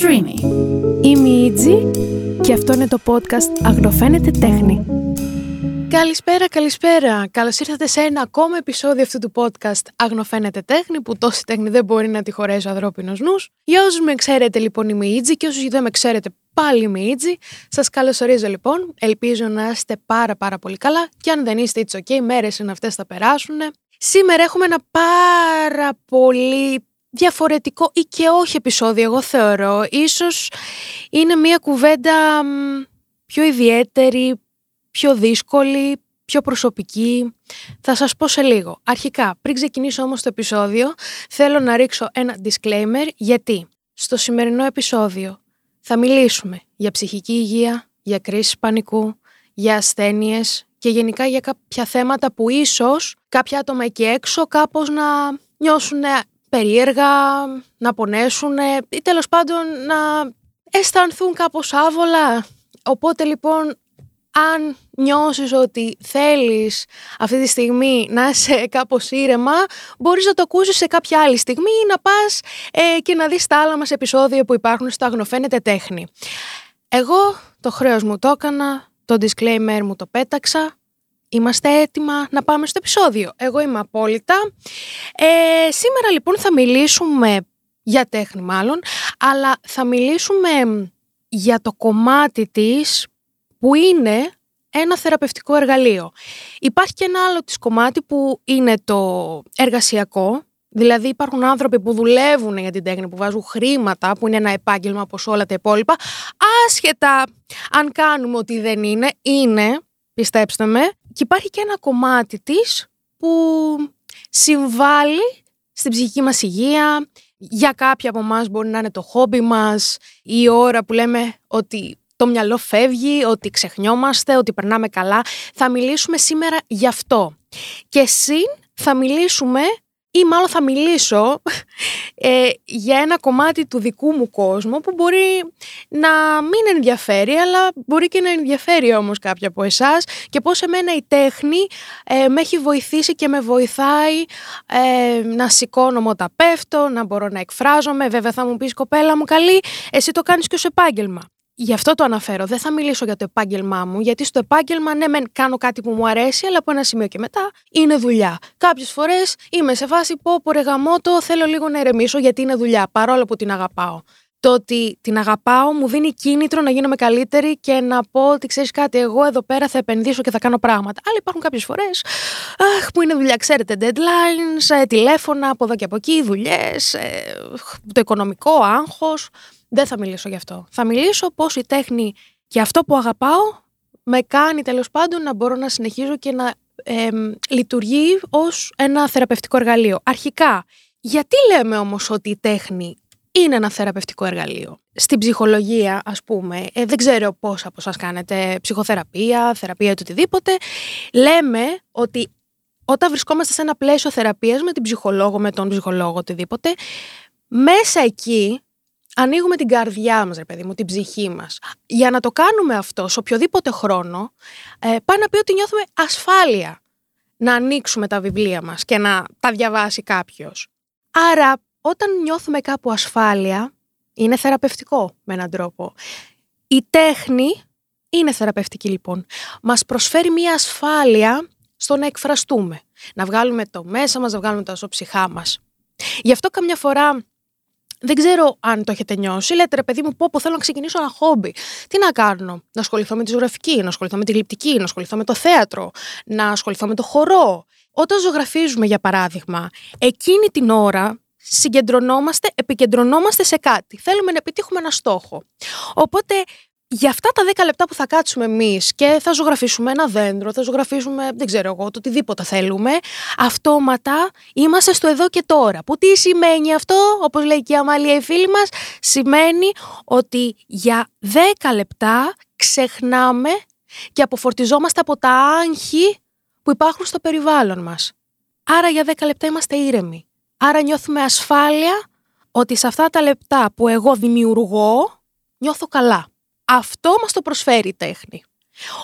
Streamy. Είμαι η Ιτζη και αυτό είναι το podcast Αγνοφαίνεται Τέχνη. Καλησπέρα, καλησπέρα. Καλώς ήρθατε σε ένα ακόμα επεισόδιο αυτού του podcast Αγνοφαίνεται Τέχνη, που τόση τέχνη δεν μπορεί να τη χωρέσει ο ανθρώπινος νους. Για όσους με ξέρετε, λοιπόν, είμαι η Ιτζη και όσους δεν με ξέρετε, πάλι είμαι η Ιτζη. Σας καλωσορίζω, λοιπόν. Ελπίζω να είστε πάρα, πάρα πολύ καλά. Και αν δεν είστε, it's ok, μέρες είναι αυτές θα περάσουν. Σήμερα έχουμε ένα πάρα πολύ διαφορετικό ή και όχι επεισόδιο, εγώ θεωρώ. Ίσως είναι μια κουβέντα πιο ιδιαίτερη, πιο δύσκολη, πιο προσωπική. Θα σας πω σε λίγο. Αρχικά, πριν ξεκινήσω όμως το επεισόδιο, θέλω να ρίξω ένα disclaimer, γιατί; Στο σημερινό επεισόδιο θα μιλήσουμε για ψυχική υγεία, για κρίση πανικού, για ασθένειες και γενικά για κάποια θέματα που ίσως κάποια άτομα εκεί έξω κάπως να νιώσουν περίεργα, να πονέσουν ή τέλος πάντων να αισθανθούν κάπως άβολα. Οπότε λοιπόν αν νιώσεις ότι θέλεις αυτή τη στιγμή να είσαι κάπως ήρεμα, μπορείς να το ακούσεις σε κάποια άλλη στιγμή ή να πας ε, και να δεις τα άλλα μας επεισόδια που υπάρχουν στο Αγνοφαίνεται Τέχνη. Εγώ το χρέος μου το έκανα, το disclaimer μου το πέταξα, Είμαστε έτοιμα να πάμε στο επεισόδιο. Εγώ είμαι απόλυτα. Ε, σήμερα λοιπόν θα μιλήσουμε για τέχνη μάλλον, αλλά θα μιλήσουμε για το κομμάτι της που είναι ένα θεραπευτικό εργαλείο. Υπάρχει και ένα άλλο της κομμάτι που είναι το εργασιακό, δηλαδή υπάρχουν άνθρωποι που δουλεύουν για την τέχνη, που βάζουν χρήματα, που είναι ένα επάγγελμα όπως όλα τα υπόλοιπα, άσχετα αν κάνουμε ότι δεν είναι, είναι, πιστέψτε με, και υπάρχει και ένα κομμάτι της που συμβάλλει στην ψυχική μας υγεία. Για κάποια από εμάς μπορεί να είναι το χόμπι μας, η ώρα που λέμε ότι το μυαλό φεύγει, ότι ξεχνιόμαστε, ότι περνάμε καλά. Θα μιλήσουμε σήμερα γι' αυτό. Και συν θα μιλήσουμε ή μάλλον θα μιλήσω ε, για ένα κομμάτι του δικού μου κόσμου που μπορεί να μην ενδιαφέρει αλλά μπορεί και να ενδιαφέρει όμως κάποια από εσάς και πώς εμένα η τέχνη ε, με έχει βοηθήσει και με βοηθάει ε, να σηκώνομαι όταν πέφτω, να μπορώ να εκφράζομαι. Βέβαια θα μου πεις κοπέλα μου καλή, εσύ το κάνεις και ως επάγγελμα. Γι' αυτό το αναφέρω. Δεν θα μιλήσω για το επάγγελμά μου, γιατί στο επάγγελμα, ναι, μεν κάνω κάτι που μου αρέσει, αλλά από ένα σημείο και μετά είναι δουλειά. Κάποιες φορές είμαι σε φάση πω, πω ρε γαμώτο, θέλω λίγο να ερεμήσω γιατί είναι δουλειά, παρόλο που την αγαπάω. Το ότι την αγαπάω μου δίνει κίνητρο να γίνομαι καλύτερη και να πω ότι ξέρεις κάτι, εγώ εδώ πέρα θα επενδύσω και θα κάνω πράγματα. Αλλά υπάρχουν κάποιες φορές που είναι δουλειά, ξέρετε, deadlines, ε, τηλέφωνα από εδώ και από εκεί, δουλειές, ε, το οικονομικό άγχος. Δεν θα μιλήσω γι' αυτό. Θα μιλήσω πώς η τέχνη και αυτό που αγαπάω με κάνει τέλος πάντων να μπορώ να συνεχίζω και να ε, λειτουργεί ως ένα θεραπευτικό εργαλείο. Αρχικά, γιατί λέμε όμως ότι η τέχνη είναι ένα θεραπευτικό εργαλείο; Στην ψυχολογία, ας πούμε, ε, δεν ξέρω πώς από σας κάνετε ψυχοθεραπεία, θεραπεία ή οτιδήποτε, λέμε ότι όταν βρισκόμαστε σε ένα πλαίσιο θεραπείας με την ψυχολόγο, με τον ψυχολόγο, οτιδήποτε, μέσα εκεί ανοίγουμε την καρδιά μας, ρε παιδί μου, την ψυχή μας. Για να το κάνουμε αυτό σε οποιοδήποτε χρόνο, ε, πάει να πει ότι νιώθουμε ασφάλεια να ανοίξουμε τα βιβλία μας και να τα διαβάσει κάποιος. Άρα, όταν νιώθουμε κάπου ασφάλεια, είναι θεραπευτικό με έναν τρόπο. Η τέχνη είναι θεραπευτική λοιπόν. Μας προσφέρει μια ασφάλεια στο να εκφραστούμε. Να βγάλουμε το μέσα μας, να βγάλουμε τα ψυχά μας. Γι' αυτό καμιά φορά δεν ξέρω αν το έχετε νιώσει. Λέτε ρε παιδί μου, πω, πω θέλω να ξεκινήσω ένα χόμπι. Τι να κάνω, να ασχοληθώ με τη ζωγραφική, να ασχοληθώ με τη γλυπτική, να ασχοληθώ με το θέατρο, να ασχοληθώ με το χορό. Όταν ζωγραφίζουμε, για παράδειγμα, εκείνη την ώρα συγκεντρωνόμαστε, επικεντρωνόμαστε σε κάτι. Θέλουμε να επιτύχουμε ένα στόχο. Οπότε για αυτά τα 10 λεπτά που θα κάτσουμε εμείς και θα ζωγραφίσουμε ένα δέντρο, θα ζωγραφίσουμε, δεν ξέρω εγώ, το οτιδήποτε θέλουμε, αυτόματα είμαστε στο εδώ και τώρα. Που τι σημαίνει αυτό, όπως λέει και η Αμάλια η φίλη μας, σημαίνει ότι για 10 λεπτά ξεχνάμε και αποφορτιζόμαστε από τα άγχη που υπάρχουν στο περιβάλλον μας. Άρα για 10 λεπτά είμαστε ήρεμοι. Άρα νιώθουμε ασφάλεια ότι σε αυτά τα λεπτά που εγώ δημιουργώ, νιώθω καλά. Αυτό μας το προσφέρει η τέχνη.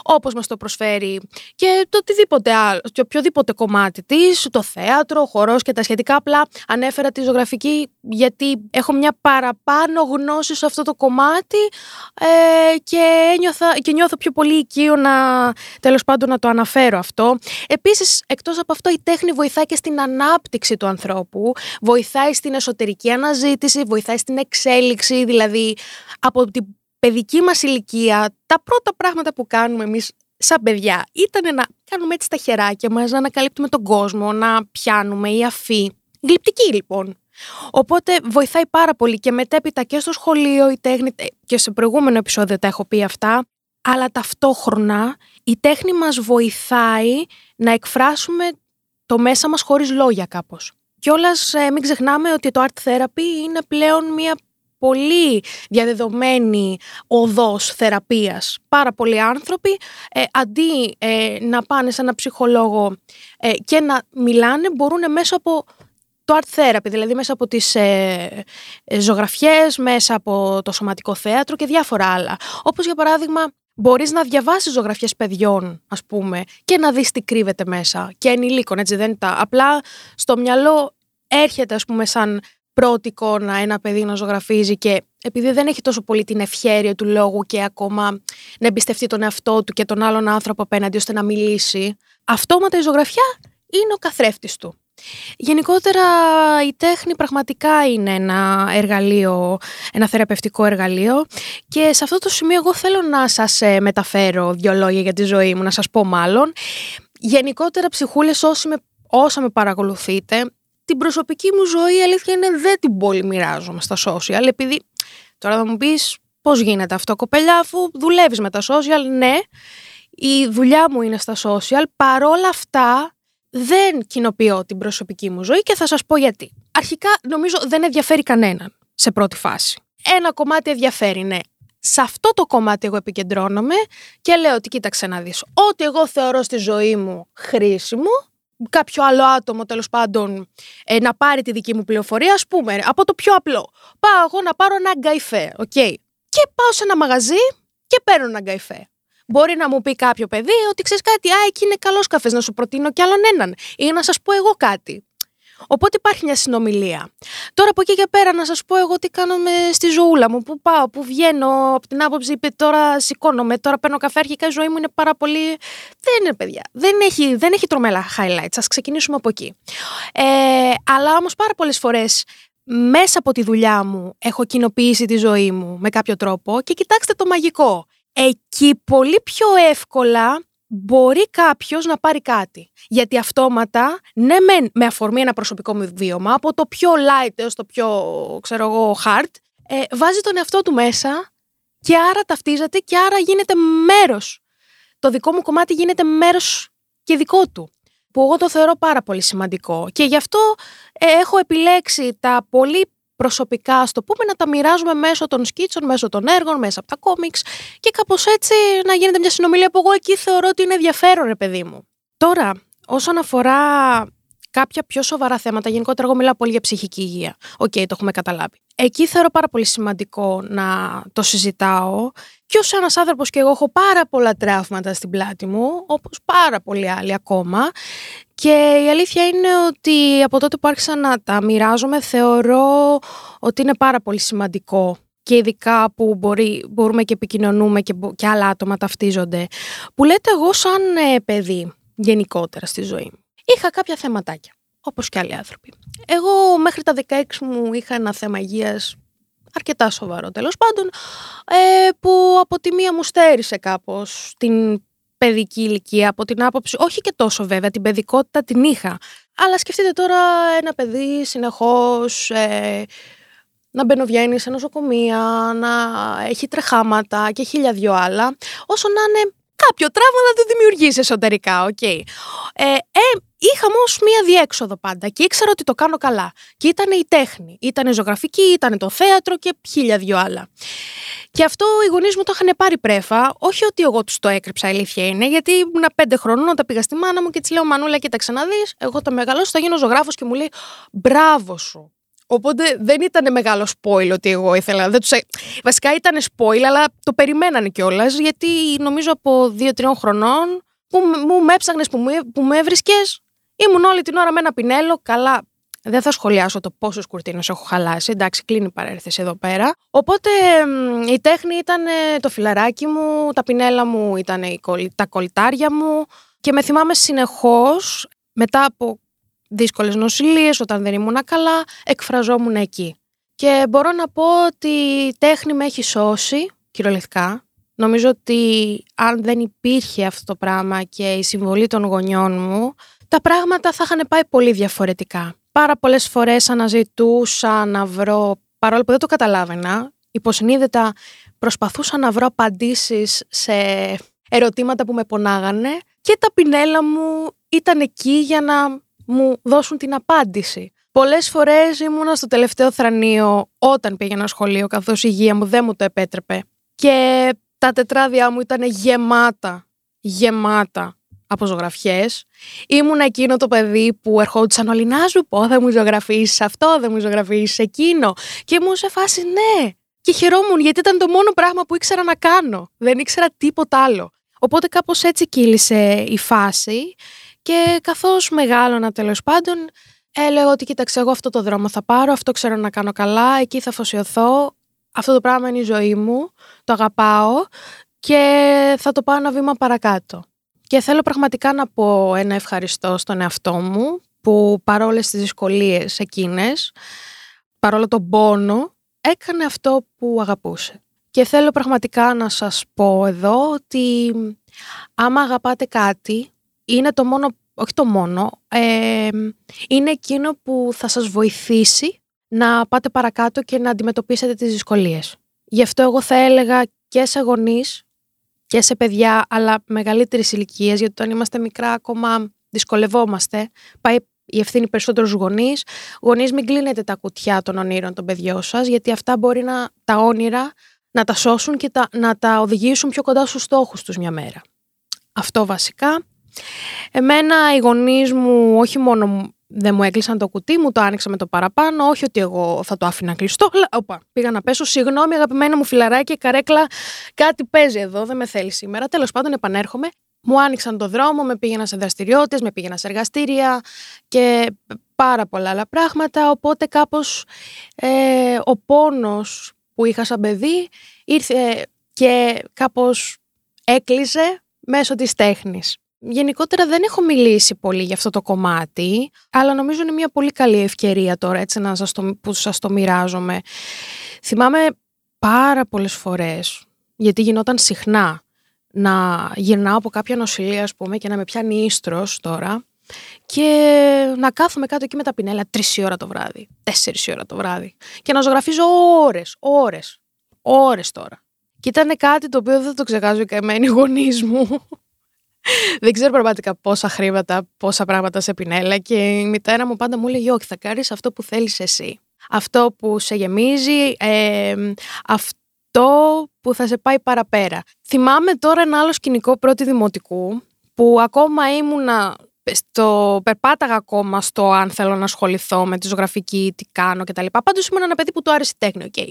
Όπως μας το προσφέρει και το οτιδήποτε άλλο, και οποιοδήποτε κομμάτι της, το θέατρο, ο χορός και τα σχετικά. Απλά ανέφερα τη ζωγραφική γιατί έχω μια παραπάνω γνώση σε αυτό το κομμάτι ε, και, ένιωθα, και νιώθω πιο πολύ οικείο να τέλος πάντων να το αναφέρω αυτό. Επίσης, εκτός από αυτό, η τέχνη βοηθάει και στην ανάπτυξη του ανθρώπου, βοηθάει στην εσωτερική αναζήτηση, βοηθάει στην εξέλιξη, δηλαδή από την παιδική μας ηλικία, τα πρώτα πράγματα που κάνουμε εμείς σαν παιδιά ήταν να κάνουμε έτσι τα χεράκια μας, να ανακαλύπτουμε τον κόσμο, να πιάνουμε η αφή. Γλυπτική λοιπόν. Οπότε βοηθάει πάρα πολύ και μετέπειτα και στο σχολείο η τέχνη, και σε προηγούμενο επεισόδιο τα έχω πει αυτά, αλλά ταυτόχρονα η τέχνη μας βοηθάει να εκφράσουμε το μέσα μας χωρίς λόγια κάπως. Κιόλας ε, μην ξεχνάμε ότι το art therapy είναι πλέον μια πολύ διαδεδομένη οδός θεραπείας. Πάρα πολλοί άνθρωποι ε, αντί ε, να πάνε σε ένα ψυχολόγο ε, και να μιλάνε μπορούν μέσα από το art therapy, δηλαδή μέσα από τις ε, ζωγραφιές, μέσα από το σωματικό θέατρο και διάφορα άλλα. Όπως για παράδειγμα μπορείς να διαβάσεις ζωγραφιές παιδιών ας πούμε και να δεις τι κρύβεται μέσα και ενηλίκων έτσι δεν τα απλά στο μυαλό έρχεται ας πούμε σαν πρώτη εικόνα ένα παιδί να ζωγραφίζει και επειδή δεν έχει τόσο πολύ την ευχέρεια του λόγου και ακόμα να εμπιστευτεί τον εαυτό του και τον άλλον άνθρωπο απέναντι ώστε να μιλήσει, αυτόματα η ζωγραφιά είναι ο καθρέφτης του. Γενικότερα η τέχνη πραγματικά είναι ένα εργαλείο, ένα θεραπευτικό εργαλείο και σε αυτό το σημείο εγώ θέλω να σας ε, μεταφέρω δύο λόγια για τη ζωή μου, να σας πω μάλλον. Γενικότερα ψυχούλες όσοι με, όσα με παρακολουθείτε την προσωπική μου ζωή η αλήθεια είναι δεν την πολύ μοιράζομαι στα social επειδή τώρα θα μου πεις πώς γίνεται αυτό κοπελιά αφού δουλεύεις με τα social ναι η δουλειά μου είναι στα social παρόλα αυτά δεν κοινοποιώ την προσωπική μου ζωή και θα σας πω γιατί. Αρχικά νομίζω δεν ενδιαφέρει κανέναν σε πρώτη φάση. Ένα κομμάτι ενδιαφέρει, ναι. Σε αυτό το κομμάτι εγώ επικεντρώνομαι και λέω ότι κοίταξε να δεις. Ό,τι εγώ θεωρώ στη ζωή μου χρήσιμο, κάποιο άλλο άτομο τέλος πάντων ε, να πάρει τη δική μου πληροφορία, ας πούμε, από το πιο απλό. Πάω εγώ να πάρω ένα γκαϊφέ, οκ. Και πάω σε ένα μαγαζί και παίρνω ένα γκαϊφέ. Μπορεί να μου πει κάποιο παιδί ότι ξέρεις κάτι, Α, εκεί είναι καλός καφές, να σου προτείνω κι άλλον έναν. Ή να σας πω εγώ κάτι. Οπότε υπάρχει μια συνομιλία. Τώρα από εκεί και πέρα να σας πω εγώ τι κάνω με στη ζωούλα μου, που πάω, που βγαίνω από την άποψη, τώρα σηκώνομαι, τώρα παίρνω καφέ, αρχικά η ζωή μου είναι πάρα πολύ... Δεν είναι παιδιά, δεν έχει, δεν έχει τρομέλα highlights, ας ξεκινήσουμε από εκεί. Ε, αλλά όμως πάρα πολλές φορές μέσα από τη δουλειά μου έχω κοινοποιήσει τη ζωή μου με κάποιο τρόπο και κοιτάξτε το μαγικό. Εκεί πολύ πιο εύκολα μπορεί κάποιος να πάρει κάτι. Γιατί αυτόματα, ναι, με, με αφορμή ένα προσωπικό μου βίωμα, από το πιο light έως το πιο, ξέρω εγώ, hard, ε, βάζει τον εαυτό του μέσα και άρα ταυτίζεται και άρα γίνεται μέρος. Το δικό μου κομμάτι γίνεται μέρος και δικό του. Που εγώ το θεωρώ πάρα πολύ σημαντικό. Και γι' αυτό ε, έχω επιλέξει τα πολύ προσωπικά, ας το πούμε, να τα μοιράζουμε μέσω των σκίτσων, μέσω των έργων, μέσα από τα κόμιξ και κάπως έτσι να γίνεται μια συνομιλία που εγώ εκεί θεωρώ ότι είναι ενδιαφέρον, ρε παιδί μου. Τώρα, όσον αφορά κάποια πιο σοβαρά θέματα, γενικότερα εγώ μιλάω πολύ για ψυχική υγεία. Οκ, το έχουμε καταλάβει. Εκεί θεωρώ πάρα πολύ σημαντικό να το συζητάω. Και ως ένας άνθρωπος και εγώ έχω πάρα πολλά τραύματα στην πλάτη μου, όπως πάρα πολλοί άλλοι ακόμα. Και η αλήθεια είναι ότι από τότε που άρχισα να τα μοιράζομαι, θεωρώ ότι είναι πάρα πολύ σημαντικό και ειδικά που μπορεί, μπορούμε και επικοινωνούμε και, και άλλα άτομα ταυτίζονται. Που λέτε εγώ σαν ε, παιδί γενικότερα στη ζωή μου. Είχα κάποια θεματάκια, όπως και άλλοι άνθρωποι. Εγώ μέχρι τα 16 μου είχα ένα θέμα υγείας αρκετά σοβαρό τέλος πάντων, ε, που από τη μία μου στέρησε κάπως την παιδική ηλικία από την άποψη, όχι και τόσο βέβαια, την παιδικότητα την είχα. Αλλά σκεφτείτε τώρα ένα παιδί συνεχώς ε, να μπαινοβγαίνει σε νοσοκομεία, να έχει τρεχάματα και χίλια δυο άλλα, όσο να είναι κάποιο τραύμα να το δημιουργήσει εσωτερικά, OK. Okay. Ε, ε, είχα όμως μία διέξοδο πάντα και ήξερα ότι το κάνω καλά. Και ήταν η τέχνη, ήταν η ζωγραφική, ήταν το θέατρο και χίλια δυο άλλα. Και αυτό οι γονείς μου το είχαν πάρει πρέφα. Όχι ότι εγώ τους το έκρυψα, αλήθεια είναι, γιατί ήμουν πέντε χρονών όταν πήγα στη μάνα μου και της λέω Μανούλα, κοίταξε να δεις. Εγώ το μεγαλώσω, θα γίνω ζωγράφος και μου λέει Μπράβο σου. Οπότε δεν ήταν μεγάλο spoil ότι εγώ ήθελα. Δεν τους... Βασικά ήταν spoil, αλλά το περιμένανε κιόλας, γιατί νομίζω από 2-3 χρονών που μου με έψαχνες, που, που με έβρισκες, ήμουν όλη την ώρα με ένα πινέλο. Καλά, δεν θα σχολιάσω το πόσο κουρτίνε έχω χαλάσει. Εντάξει, κλείνει η παρένθεση εδώ πέρα. Οπότε η τέχνη ήταν το φιλαράκι μου, τα πινέλα μου ήταν τα κολυτάρια μου. Και με θυμάμαι συνεχώς μετά από δύσκολες νοσηλίες, όταν δεν ήμουν καλά, εκφραζόμουν εκεί. Και μπορώ να πω ότι η τέχνη με έχει σώσει, κυριολεκτικά. Νομίζω ότι αν δεν υπήρχε αυτό το πράγμα και η συμβολή των γονιών μου, τα πράγματα θα είχαν πάει πολύ διαφορετικά. Πάρα πολλές φορές αναζητούσα να βρω, παρόλο που δεν το καταλάβαινα, υποσυνείδητα προσπαθούσα να βρω απαντήσεις σε ερωτήματα που με πονάγανε και τα πινέλα μου ήταν εκεί για να μου δώσουν την απάντηση. Πολλές φορές ήμουνα στο τελευταίο θρανείο όταν πήγαινα σχολείο, καθώς η υγεία μου δεν μου το επέτρεπε. Και τα τετράδια μου ήταν γεμάτα, γεμάτα από ζωγραφιές. Ήμουν εκείνο το παιδί που ερχόντουσαν όλοι να σου πω: Δεν μου ζωγραφίσεις αυτό, δεν μου ζωγραφίσεις εκείνο. Και μου σε φάση ναι. Και χαιρόμουν γιατί ήταν το μόνο πράγμα που ήξερα να κάνω. Δεν ήξερα τίποτα άλλο. Οπότε κάπως έτσι κύλησε η φάση και καθώς μεγάλωνα τέλος πάντων, έλεγα ότι κοίταξε εγώ αυτό το δρόμο θα πάρω, αυτό ξέρω να κάνω καλά, εκεί θα αφοσιωθώ, αυτό το πράγμα είναι η ζωή μου, το αγαπάω και θα το πάω ένα βήμα παρακάτω. Και θέλω πραγματικά να πω ένα ευχαριστώ στον εαυτό μου που παρόλες τις δυσκολίες εκείνες, παρόλο τον πόνο, έκανε αυτό που αγαπούσε. Και θέλω πραγματικά να σας πω εδώ ότι άμα αγαπάτε κάτι, είναι το μόνο, όχι το μόνο, ε, είναι εκείνο που θα σας βοηθήσει να πάτε παρακάτω και να αντιμετωπίσετε τις δυσκολίες. Γι' αυτό εγώ θα έλεγα και σε γονείς και σε παιδιά, αλλά μεγαλύτερης ηλικίας, γιατί όταν είμαστε μικρά ακόμα δυσκολευόμαστε. Πάει η ευθύνη περισσότερου γονείς. Γονείς, μην κλείνετε τα κουτιά των ονείρων των παιδιών σας, γιατί αυτά μπορεί να τα όνειρα να τα σώσουν και τα, να τα οδηγήσουν πιο κοντά στους στόχους τους μια μέρα. Αυτό βασικά. Εμένα οι γονείς μου όχι μόνο δεν μου έκλεισαν το κουτί, μου το άνοιξα με το παραπάνω. Όχι ότι εγώ θα το άφηνα κλειστό, αλλά οπα, πήγα να πέσω. Συγγνώμη, αγαπημένα μου φιλαράκι, καρέκλα, κάτι παίζει εδώ, δεν με θέλει σήμερα. Τέλος πάντων, επανέρχομαι. Μου άνοιξαν το δρόμο, με πήγαινα σε δραστηριότητες, με πήγαινα σε εργαστήρια και πάρα πολλά άλλα πράγματα. Οπότε κάπως ε, ο πόνος που είχα σαν παιδί ήρθε και κάπως έκλεισε μέσω της τέχνης. Γενικότερα δεν έχω μιλήσει πολύ για αυτό το κομμάτι, αλλά νομίζω είναι μια πολύ καλή ευκαιρία τώρα έτσι να σας το, που σας το μοιράζομαι. Θυμάμαι πάρα πολλές φορές, γιατί γινόταν συχνά, να γυρνάω από κάποια νοσηλεία, ας πούμε, και να με πιάνει ίστρος τώρα και να κάθομαι κάτω εκεί με τα πινέλα τρεις ώρα το βράδυ, τέσσερις ώρα το βράδυ και να ζωγραφίζω ώρες, ώρες, ώρες τώρα. Και ήταν κάτι το οποίο δεν θα το ξεχάσω οι καημένοι γονείς μου. δεν ξέρω πραγματικά πόσα χρήματα, πόσα πράγματα σε πινέλα και η μητέρα μου πάντα μου έλεγε όχι θα κάνεις αυτό που θέλεις εσύ. Αυτό που σε γεμίζει, αυτό που θα σε πάει παραπέρα. Θυμάμαι τώρα ένα άλλο σκηνικό πρώτη δημοτικού που ακόμα ήμουνα στο, περπάταγα ακόμα στο αν θέλω να ασχοληθώ με τη ζωγραφική, τι κάνω κτλ. Πάντως ήμουν ένα παιδί που του άρεσε η τέχνη, okay.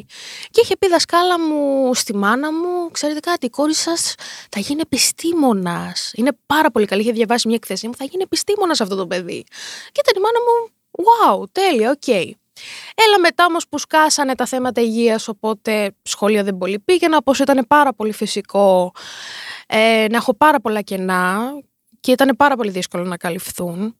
Και είχε πει δασκάλα μου στη μάνα μου, ξέρετε κάτι, η κόρη σας θα γίνει επιστήμονας. Είναι πάρα πολύ καλή. Είχε διαβάσει μια εκθέση μου, θα γίνει επιστήμονας αυτό το παιδί. Και ήταν η μάνα μου, wow, τέλεια, OK. Okay. Έλα μετά όμως που σκάσανε τα θέματα υγείας, οπότε σχολείο δεν πολύ πήγαινα, όπως ήταν πάρα πολύ φυσικό ε, να έχω πάρα πολλά κενά και ήταν πάρα πολύ δύσκολο να καλυφθούν.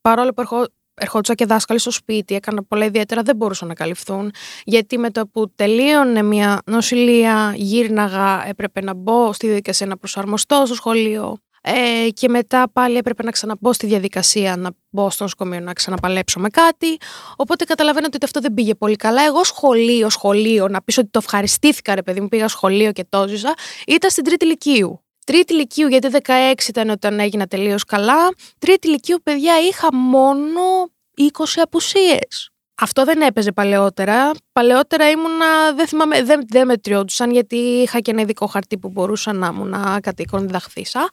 Παρόλο που ερχό, ερχόντουσαν και δάσκαλοι στο σπίτι, έκανα πολλά ιδιαίτερα, δεν μπορούσαν να καλυφθούν. Γιατί με το που τελείωνε μια νοσηλεία, γύρναγα, έπρεπε να μπω στη διαδικασία να προσαρμοστώ στο σχολείο. Ε, και μετά πάλι έπρεπε να ξαναμπω στη διαδικασία να μπω στο νοσοκομείο να ξαναπαλέψω με κάτι. Οπότε καταλαβαίνετε ότι αυτό δεν πήγε πολύ καλά. Εγώ σχολείο, σχολείο, να πεις ότι το ευχαριστήθηκα, ρε παιδί μου, πήγα σχολείο και το ζήσα, ήταν στην τρίτη ηλικίου. Τρίτη ηλικίου, γιατί 16 ήταν όταν έγινα τελείως καλά. Τρίτη ηλικίου, παιδιά, είχα μόνο 20 απουσίες. Αυτό δεν έπαιζε παλαιότερα. Παλαιότερα ήμουνα, δεν θυμάμαι, δεν, δεν μετριόντουσαν γιατί είχα και ένα ειδικό χαρτί που μπορούσα να ήμουν κατοίκον διδαχθήσα.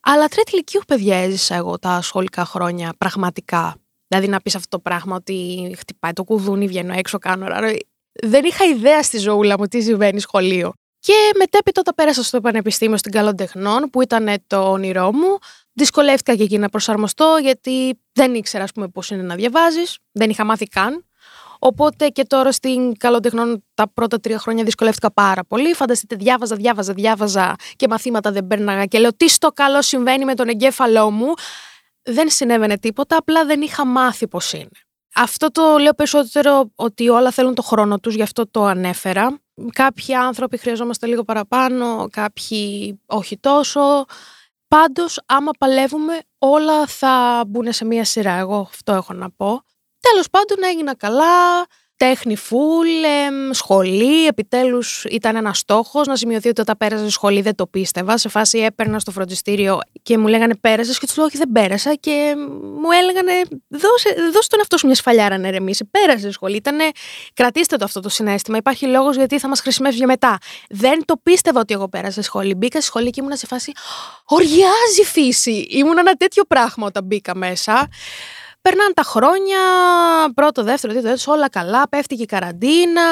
Αλλά τρίτη ηλικίου, παιδιά, έζησα εγώ τα σχολικά χρόνια πραγματικά. Δηλαδή να πεις αυτό το πράγμα ότι χτυπάει το κουδούνι, βγαίνω έξω, κάνω Δεν είχα ιδέα στη ζωούλα μου τι συμβαίνει σχολείο. Και μετέπειτα όταν πέρασα στο Πανεπιστήμιο στην Καλών Τεχνών, που ήταν το όνειρό μου, δυσκολεύτηκα και εκεί να προσαρμοστώ, γιατί δεν ήξερα, ας πούμε, πώς είναι να διαβάζεις. Δεν είχα μάθει καν. Οπότε και τώρα στην Καλοτεχνών τα πρώτα τρία χρόνια δυσκολεύτηκα πάρα πολύ. Φανταστείτε, διάβαζα, διάβαζα, διάβαζα και μαθήματα δεν πέρναγα και λέω τι στο καλό συμβαίνει με τον εγκέφαλό μου. Δεν συνέβαινε τίποτα, απλά δεν είχα μάθει πώς είναι. Αυτό το λέω περισσότερο ότι όλα θέλουν το χρόνο τους, γι' αυτό το ανέφερα. Κάποιοι άνθρωποι χρειαζόμαστε λίγο παραπάνω, κάποιοι όχι τόσο. Πάντως, άμα παλεύουμε, όλα θα μπουν σε μία σειρά. Εγώ αυτό έχω να πω. Τέλος πάντων έγινα καλά, τέχνη φουλ, σχολή, επιτέλους ήταν ένας στόχος να σημειωθεί ότι όταν πέρασε σχολή δεν το πίστευα, σε φάση έπαιρνα στο φροντιστήριο και μου λέγανε πέρασες και τους λέω όχι δεν πέρασα και μου έλεγανε δώσε, δώσε τον αυτό σου μια σφαλιάρα να ερεμήσει, πέρασε σχολή, Ήτανε, κρατήστε το αυτό το συνέστημα, υπάρχει λόγος γιατί θα μας χρησιμεύσει για μετά. Δεν το πίστευα ότι εγώ πέρασα σχολή, μπήκα στη σχολή και ήμουν σε φάση οριάζει φύση, ήμουν ένα τέτοιο πράγμα όταν μπήκα μέσα. Περνάνε τα χρόνια, πρώτο, δεύτερο, τρίτο, τέταρτο, όλα καλά, πέφτει και η καραντίνα.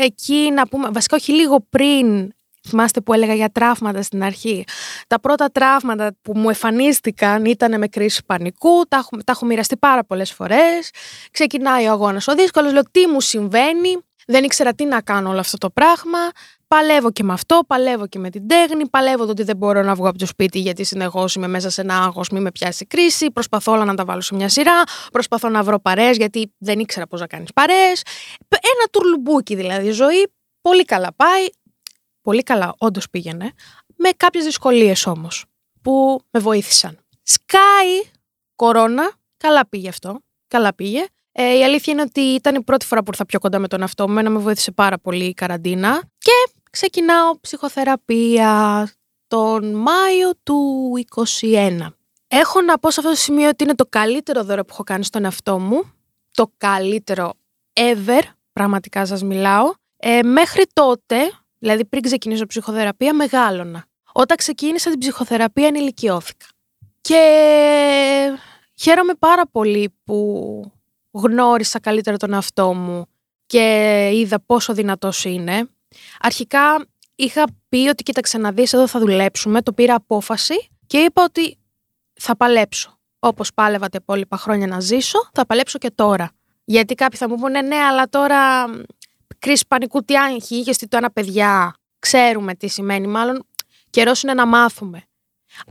Εκεί να πούμε, βασικά όχι λίγο πριν, θυμάστε που έλεγα για τραύματα στην αρχή. Τα πρώτα τραύματα που μου εμφανίστηκαν ήταν με κρίση πανικού, τα έχω, τα έχω μοιραστεί πάρα πολλές φορές. Ξεκινάει ο αγώνας ο δύσκολος, λέω τι μου συμβαίνει, δεν ήξερα τι να κάνω όλο αυτό το πράγμα. Παλεύω και με αυτό, παλεύω και με την τέχνη, παλεύω το ότι δεν μπορώ να βγω από το σπίτι γιατί συνεχώς είμαι μέσα σε ένα άγχος, μη με πιάσει κρίση. Προσπαθώ όλα να τα βάλω σε μια σειρά. Προσπαθώ να βρω παρέ γιατί δεν ήξερα πώς να κάνεις παρέ. Ένα τουρλουμπούκι δηλαδή ζωή. Πολύ καλά πάει. Πολύ καλά, όντως πήγαινε. Με κάποιες δυσκολίες όμως που με βοήθησαν. Σκάι, κορώνα. Καλά πήγε αυτό. Καλά πήγε. Ε, η αλήθεια είναι ότι ήταν η πρώτη φορά που ήρθα πιο κοντά με τον εαυτό μου. Εμένα με βοήθησε πάρα πολύ η καραντίνα. Και ξεκινάω ψυχοθεραπεία τον Μάιο του 2021. Έχω να πω σε αυτό το σημείο ότι είναι το καλύτερο δώρο που έχω κάνει στον εαυτό μου. Το καλύτερο ever, πραγματικά σας μιλάω. Ε, μέχρι τότε, δηλαδή πριν ξεκινήσω ψυχοθεραπεία, μεγάλωνα. Όταν ξεκίνησα την ψυχοθεραπεία ενηλικιώθηκα. Και χαίρομαι πάρα πολύ που γνώρισα καλύτερα τον εαυτό μου και είδα πόσο δυνατός είναι. Αρχικά είχα πει ότι κοίταξε να δεις εδώ θα δουλέψουμε, το πήρα απόφαση και είπα ότι θα παλέψω. Όπως πάλευα τα υπόλοιπα χρόνια να ζήσω, θα παλέψω και τώρα. Γιατί κάποιοι θα μου πούνε ναι, αλλά τώρα κρίση πανικού τι άγχη είχε το ένα παιδιά. Ξέρουμε τι σημαίνει, μάλλον καιρός είναι να μάθουμε.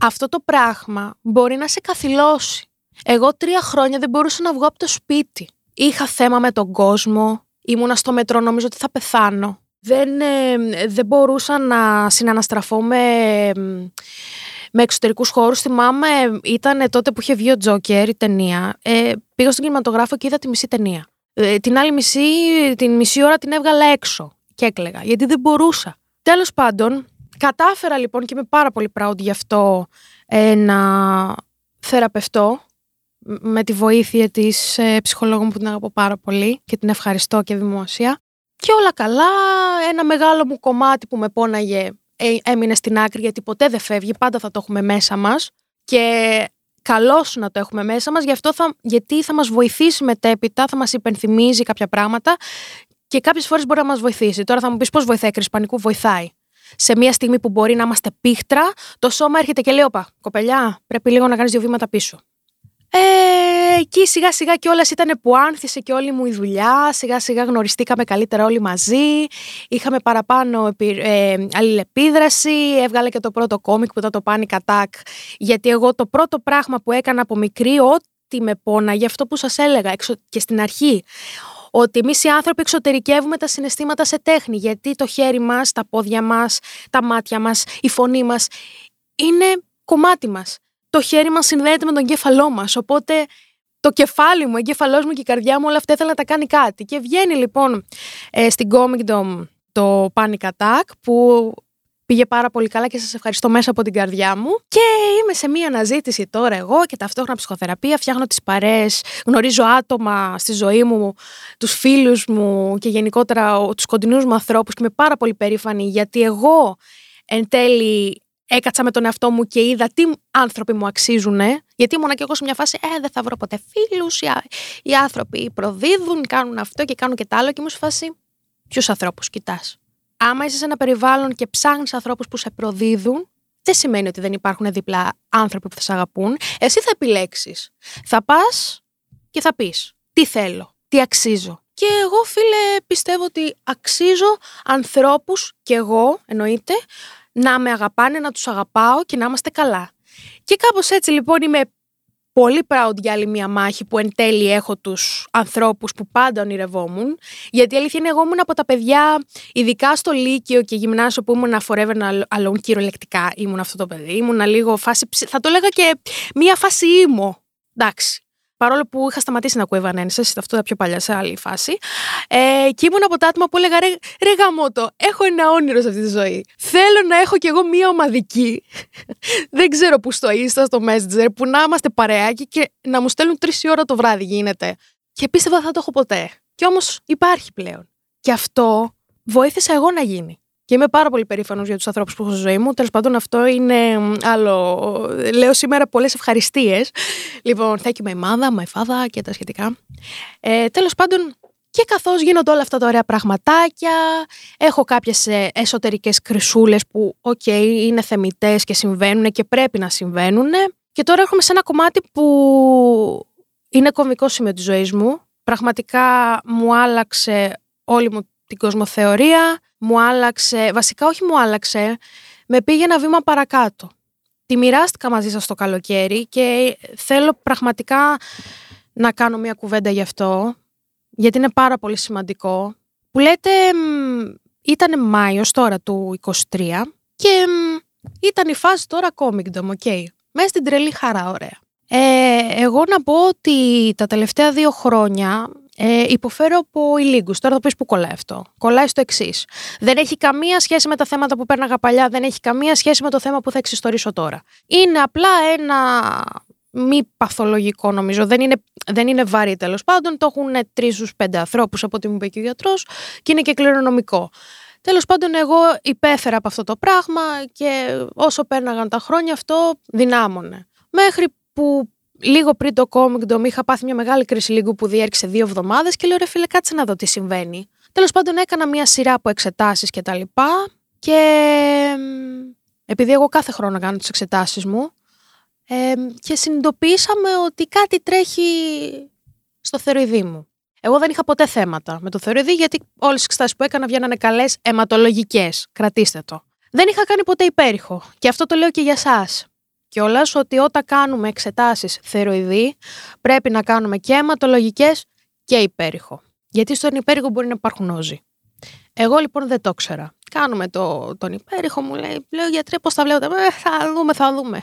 Αυτό το πράγμα μπορεί να σε καθυλώσει. Εγώ τρία χρόνια δεν μπορούσα να βγω από το σπίτι. Είχα θέμα με τον κόσμο. Ήμουνα στο μετρό, νομίζω ότι θα πεθάνω. Δεν, ε, δεν μπορούσα να συναναστραφώ με, με εξωτερικούς χώρους. Θυμάμαι, ήταν τότε που είχε βγει ο Τζόκερ, η ταινία. Ε, πήγα στον κινηματογράφο και είδα τη μισή ταινία. Ε, την άλλη μισή, την μισή ώρα την έβγαλα έξω και έκλεγα, γιατί δεν μπορούσα. Τέλος πάντων, κατάφερα λοιπόν και είμαι πάρα πολύ proud γι' αυτό ε, να θεραπευτώ με τη βοήθεια της ε, ψυχολόγου που την αγαπώ πάρα πολύ και την ευχαριστώ και δημόσια. Και όλα καλά, ένα μεγάλο μου κομμάτι που με πόναγε ε, έμεινε στην άκρη γιατί ποτέ δεν φεύγει, πάντα θα το έχουμε μέσα μας και καλό να το έχουμε μέσα μας, γι αυτό θα, γιατί θα μας βοηθήσει μετέπειτα, θα μας υπενθυμίζει κάποια πράγματα και κάποιες φορές μπορεί να μας βοηθήσει. Τώρα θα μου πεις πώς βοηθάει, κρίση πανικού; Βοηθάει. Σε μια στιγμή που μπορεί να είμαστε πίχτρα, το σώμα έρχεται και λέει: Όπα, κοπελιά, πρέπει λίγο να κάνεις δύο βήματα πίσω. Ε, εκεί σιγά σιγά κιόλα ήταν που άνθησε και όλη μου η δουλειά. Σιγά σιγά γνωριστήκαμε καλύτερα όλοι μαζί. Είχαμε παραπάνω ε, αλληλεπίδραση. Έβγαλε και το πρώτο κόμικ που ήταν το Panic Attack. Γιατί εγώ το πρώτο πράγμα που έκανα από μικρή, ό,τι με πόναγε, αυτό που σας έλεγα και στην αρχή, ότι εμείς οι άνθρωποι εξωτερικεύουμε τα συναισθήματα σε τέχνη. Γιατί το χέρι μας, τα πόδια μας, τα μάτια μας, η φωνή μας είναι κομμάτι μας το χέρι μας συνδέεται με τον κέφαλό μας. Οπότε το κεφάλι μου, ο εγκέφαλός μου και η καρδιά μου όλα αυτά ήθελα να τα κάνει κάτι. Και βγαίνει λοιπόν ε, στην Comic Dome το Panic Attack που πήγε πάρα πολύ καλά και σας ευχαριστώ μέσα από την καρδιά μου. Και είμαι σε μία αναζήτηση τώρα εγώ και ταυτόχρονα ψυχοθεραπεία, φτιάχνω τις παρές, γνωρίζω άτομα στη ζωή μου, τους φίλους μου και γενικότερα τους κοντινούς μου ανθρώπους και είμαι πάρα πολύ περήφανη γιατί εγώ εν τέλει έκατσα με τον εαυτό μου και είδα τι άνθρωποι μου αξίζουν, γιατί ήμουν και εγώ σε μια φάση, ε, δεν θα βρω ποτέ φίλους. Οι, οι άνθρωποι προδίδουν, κάνουν αυτό και κάνουν και τα άλλο. Και ήμουν σε φάση, ποιους ανθρώπους κοιτάς; Άμα είσαι σε ένα περιβάλλον και ψάχνεις ανθρώπους που σε προδίδουν, δεν σημαίνει ότι δεν υπάρχουν δίπλα άνθρωποι που θα σε αγαπούν. Εσύ θα επιλέξεις. Θα πας και θα πεις τι θέλω, τι αξίζω. Και εγώ, φίλε, πιστεύω ότι αξίζω ανθρώπους και εγώ, εννοείται, να με αγαπάνε, να τους αγαπάω και να είμαστε καλά. Και κάπως έτσι λοιπόν είμαι πολύ proud για άλλη μια μάχη που εν τέλει έχω τους ανθρώπους που πάντα ονειρευόμουν. Γιατί η αλήθεια είναι εγώ ήμουν από τα παιδιά, ειδικά στο Λύκειο και γυμνάσιο που ήμουν forever alone κυριολεκτικά ήμουν αυτό το παιδί. Ήμουν λίγο φάση, θα το λέγα και μια φάση ήμω. Εντάξει, Παρόλο που είχα σταματήσει να ακούω Evanescence, αυτό ήταν πιο παλιά σε άλλη φάση. Ε, και ήμουν από τα άτομα που έλεγα ρε, ρε γαμότο, έχω ένα όνειρο σε αυτή τη ζωή. Θέλω να έχω κι εγώ μία ομαδική. Δεν ξέρω που στο Insta, στο Messenger, που να είμαστε παρεάκι και να μου στέλνουν τρεις ώρα το βράδυ γίνεται. Και πίστευα θα το έχω ποτέ. Και όμως υπάρχει πλέον. Και αυτό βοήθησα εγώ να γίνει. Και είμαι πάρα πολύ περήφανος για τους ανθρώπους που έχω στη ζωή μου. Τέλος πάντων, αυτό είναι άλλο. Λέω σήμερα πολλές ευχαριστίες. Λοιπόν, thank you my mother, my father και τα σχετικά. Ε, Τέλος πάντων, και καθώς γίνονται όλα αυτά τα ωραία πραγματάκια, έχω κάποιες εσωτερικές κρισούλες που, οκ, είναι θεμιτές και συμβαίνουν και πρέπει να συμβαίνουν. Και τώρα έρχομαι σε ένα κομμάτι που είναι κομβικό σημείο της ζωής μου. Πραγματικά μου άλλαξε όλη μου την κοσμοθεωρία, μου άλλαξε, βασικά όχι μου άλλαξε, με πήγε ένα βήμα παρακάτω. Τη μοιράστηκα μαζί σας το καλοκαίρι και θέλω πραγματικά να κάνω μια κουβέντα γι' αυτό, γιατί είναι πάρα πολύ σημαντικό. Που λέτε, ήταν Μάιος τώρα του 23 και ήταν η φάση τώρα Comicdom, OK. Okay. Μέσα στην τρελή χαρά, ωραία. Ε, εγώ να πω ότι τα τελευταία δύο χρόνια ε, υποφέρω από ιλίγγου. Τώρα θα πεις που κολλάει αυτό. Κολλάει στο εξής. Δεν έχει καμία σχέση με τα θέματα που πέρναγα παλιά, δεν έχει καμία σχέση με το θέμα που θα εξιστορήσω τώρα. Είναι απλά ένα μη παθολογικό νομίζω. Δεν είναι, δεν είναι βαρύ τέλος πάντων. Το έχουν τρεις στους πέντε ανθρώπους από ό,τι μου είπε και ο γιατρός και είναι και κληρονομικό. Τέλος πάντων, εγώ υπέφερα από αυτό το πράγμα και όσο πέρναγαν τα χρόνια αυτό δυνάμωνε. Μέχρι που λίγο πριν το Comic είχα πάθει μια μεγάλη κρίση λίγου που διέρχησε δύο εβδομάδες και λέω ρε φίλε, κάτσε να δω τι συμβαίνει. Τέλος πάντων, έκανα μια σειρά από εξετάσεις και τα λοιπά. Και επειδή εγώ κάθε χρόνο κάνω τις εξετάσεις μου, ε, και συνειδητοποίησαμε ότι κάτι τρέχει στο θεροειδή μου. Εγώ δεν είχα ποτέ θέματα με το θεροειδή, γιατί όλες τις εξετάσεις που έκανα βγαίνανε καλές αιματολογικές. Κρατήστε το. Δεν είχα κάνει ποτέ υπέρηχο. Και αυτό το λέω και για εσά κιόλας ότι όταν κάνουμε εξετάσεις θεροειδή πρέπει να κάνουμε και αιματολογικές και υπέρηχο. Γιατί στον υπέρηχο μπορεί να υπάρχουν όζοι. Εγώ λοιπόν δεν το ήξερα. Κάνουμε το, τον υπέρηχο, μου λέει, λέω γιατρέ πώς τα βλέπετε, ε, θα δούμε, θα δούμε.